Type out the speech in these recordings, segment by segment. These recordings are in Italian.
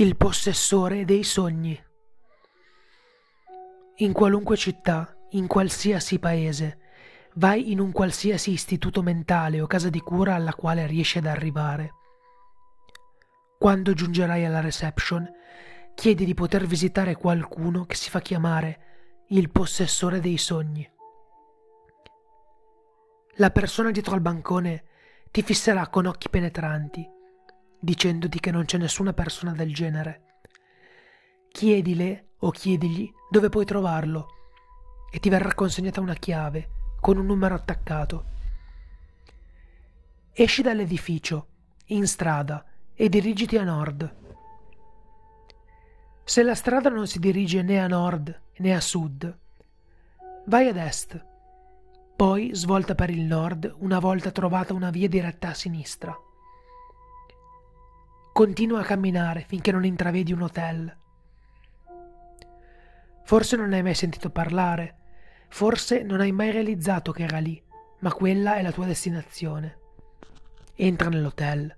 Il possessore dei sogni. In qualunque città, in qualsiasi paese, vai in un qualsiasi istituto mentale o casa di cura alla quale riesci ad arrivare. Quando giungerai alla reception, chiedi di poter visitare qualcuno che si fa chiamare il possessore dei sogni. La persona dietro al bancone ti fisserà con occhi penetranti dicendoti che non c'è nessuna persona del genere. Chiedile o chiedigli dove puoi trovarlo e ti verrà consegnata una chiave con un numero attaccato. Esci dall'edificio, in strada, e dirigiti a nord. Se la strada non si dirige né a nord né a sud, vai ad est, poi svolta per il nord una volta trovata una via diretta a sinistra. Continua a camminare finché non intravedi un hotel. Forse non hai mai sentito parlare, forse non hai mai realizzato che era lì, ma quella è la tua destinazione. Entra nell'hotel.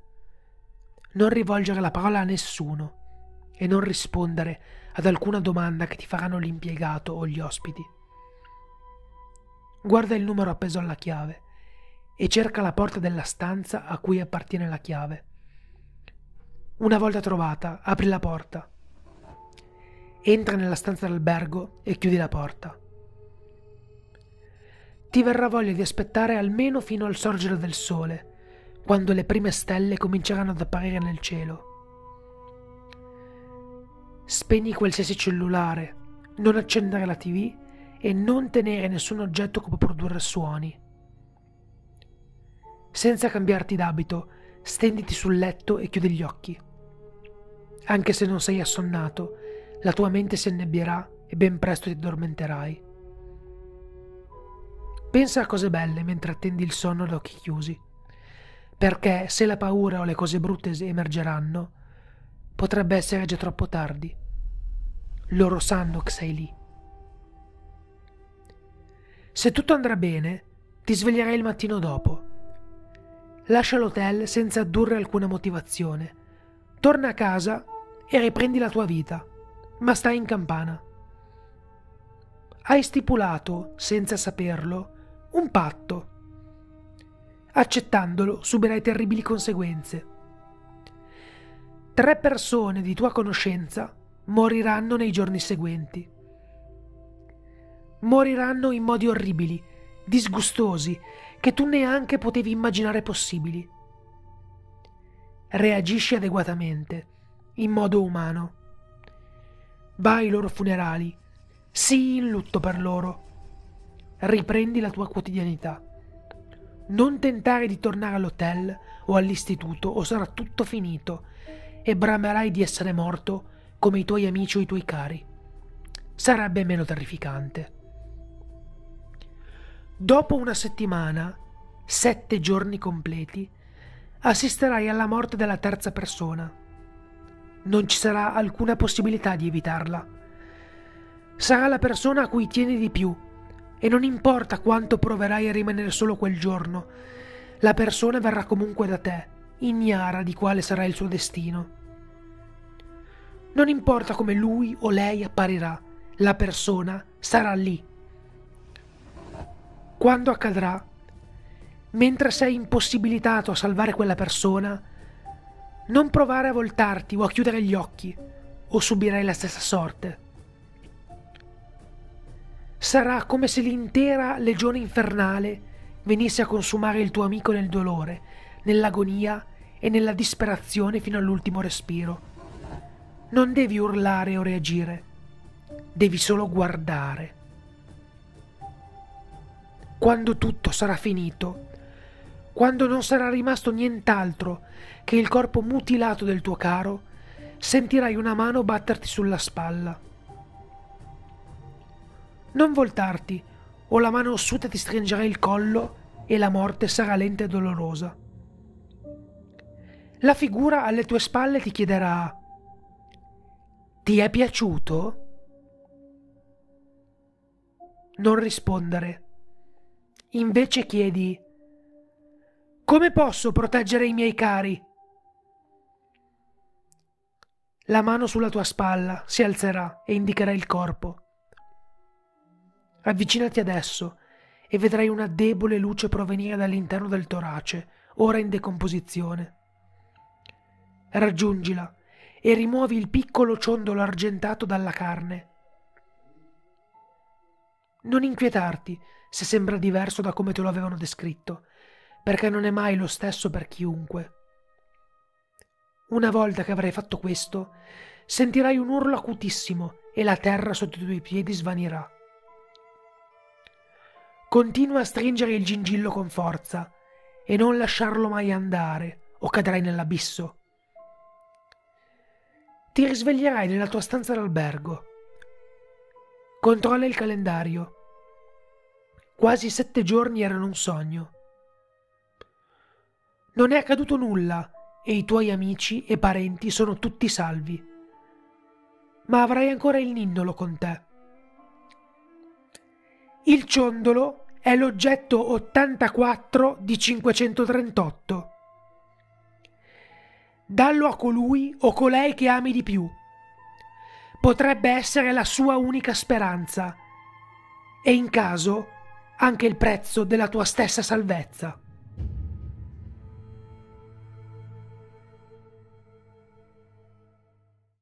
Non rivolgere la parola a nessuno e non rispondere ad alcuna domanda che ti faranno l'impiegato o gli ospiti. Guarda il numero appeso alla chiave e cerca la porta della stanza a cui appartiene la chiave. Una volta trovata, apri la porta. Entra nella stanza d'albergo e chiudi la porta. Ti verrà voglia di aspettare almeno fino al sorgere del sole, quando le prime stelle cominceranno ad apparire nel cielo. Spegni qualsiasi cellulare, non accendere la tv e non tenere nessun oggetto che può produrre suoni. Senza cambiarti d'abito, stenditi sul letto e chiudi gli occhi. Anche se non sei assonnato, la tua mente si annebbierà e ben presto ti addormenterai. Pensa a cose belle mentre attendi il sonno ad occhi chiusi, perché se la paura o le cose brutte emergeranno, potrebbe essere già troppo tardi. Loro sanno che sei lì. Se tutto andrà bene, ti sveglierai il mattino dopo. Lascia l'hotel senza addurre alcuna motivazione. Torna a casa e riprendi la tua vita, ma stai in campana. Hai stipulato, senza saperlo, un patto. Accettandolo subirai terribili conseguenze. Tre persone di tua conoscenza moriranno nei giorni seguenti. Moriranno in modi orribili, disgustosi, che tu neanche potevi immaginare possibili. Reagisci adeguatamente in modo umano. Vai ai loro funerali, sii in lutto per loro. Riprendi la tua quotidianità. Non tentare di tornare all'hotel o all'istituto o sarà tutto finito e bramerai di essere morto come i tuoi amici o i tuoi cari. Sarebbe meno terrificante. Dopo una settimana, sette giorni completi, assisterai alla morte della terza persona non ci sarà alcuna possibilità di evitarla. Sarà la persona a cui tieni di più e non importa quanto proverai a rimanere solo quel giorno, la persona verrà comunque da te, ignara di quale sarà il suo destino. Non importa come lui o lei apparirà, la persona sarà lì. Quando accadrà, mentre sei impossibilitato a salvare quella persona, non provare a voltarti o a chiudere gli occhi, o subirai la stessa sorte. Sarà come se l'intera legione infernale venisse a consumare il tuo amico nel dolore, nell'agonia e nella disperazione fino all'ultimo respiro. Non devi urlare o reagire, devi solo guardare. Quando tutto sarà finito, quando non sarà rimasto nient'altro che il corpo mutilato del tuo caro, sentirai una mano batterti sulla spalla. Non voltarti, o la mano ossuta ti stringerà il collo e la morte sarà lenta e dolorosa. La figura alle tue spalle ti chiederà Ti è piaciuto? Non rispondere. Invece chiedi come posso proteggere i miei cari? La mano sulla tua spalla si alzerà e indicherà il corpo. Avvicinati adesso e vedrai una debole luce provenire dall'interno del torace, ora in decomposizione. Raggiungila e rimuovi il piccolo ciondolo argentato dalla carne. Non inquietarti se sembra diverso da come te lo avevano descritto, perché non è mai lo stesso per chiunque. Una volta che avrai fatto questo, sentirai un urlo acutissimo e la terra sotto i tuoi piedi svanirà. Continua a stringere il gingillo con forza e non lasciarlo mai andare o cadrai nell'abisso. Ti risveglierai nella tua stanza d'albergo. Controlla il calendario. Quasi sette giorni erano un sogno. Non è accaduto nulla e i tuoi amici e parenti sono tutti salvi. Ma avrai ancora il nindolo con te. Il ciondolo è l'oggetto 84 di 538. Dallo a colui o colei che ami di più. Potrebbe essere la sua unica speranza e in caso anche il prezzo della tua stessa salvezza.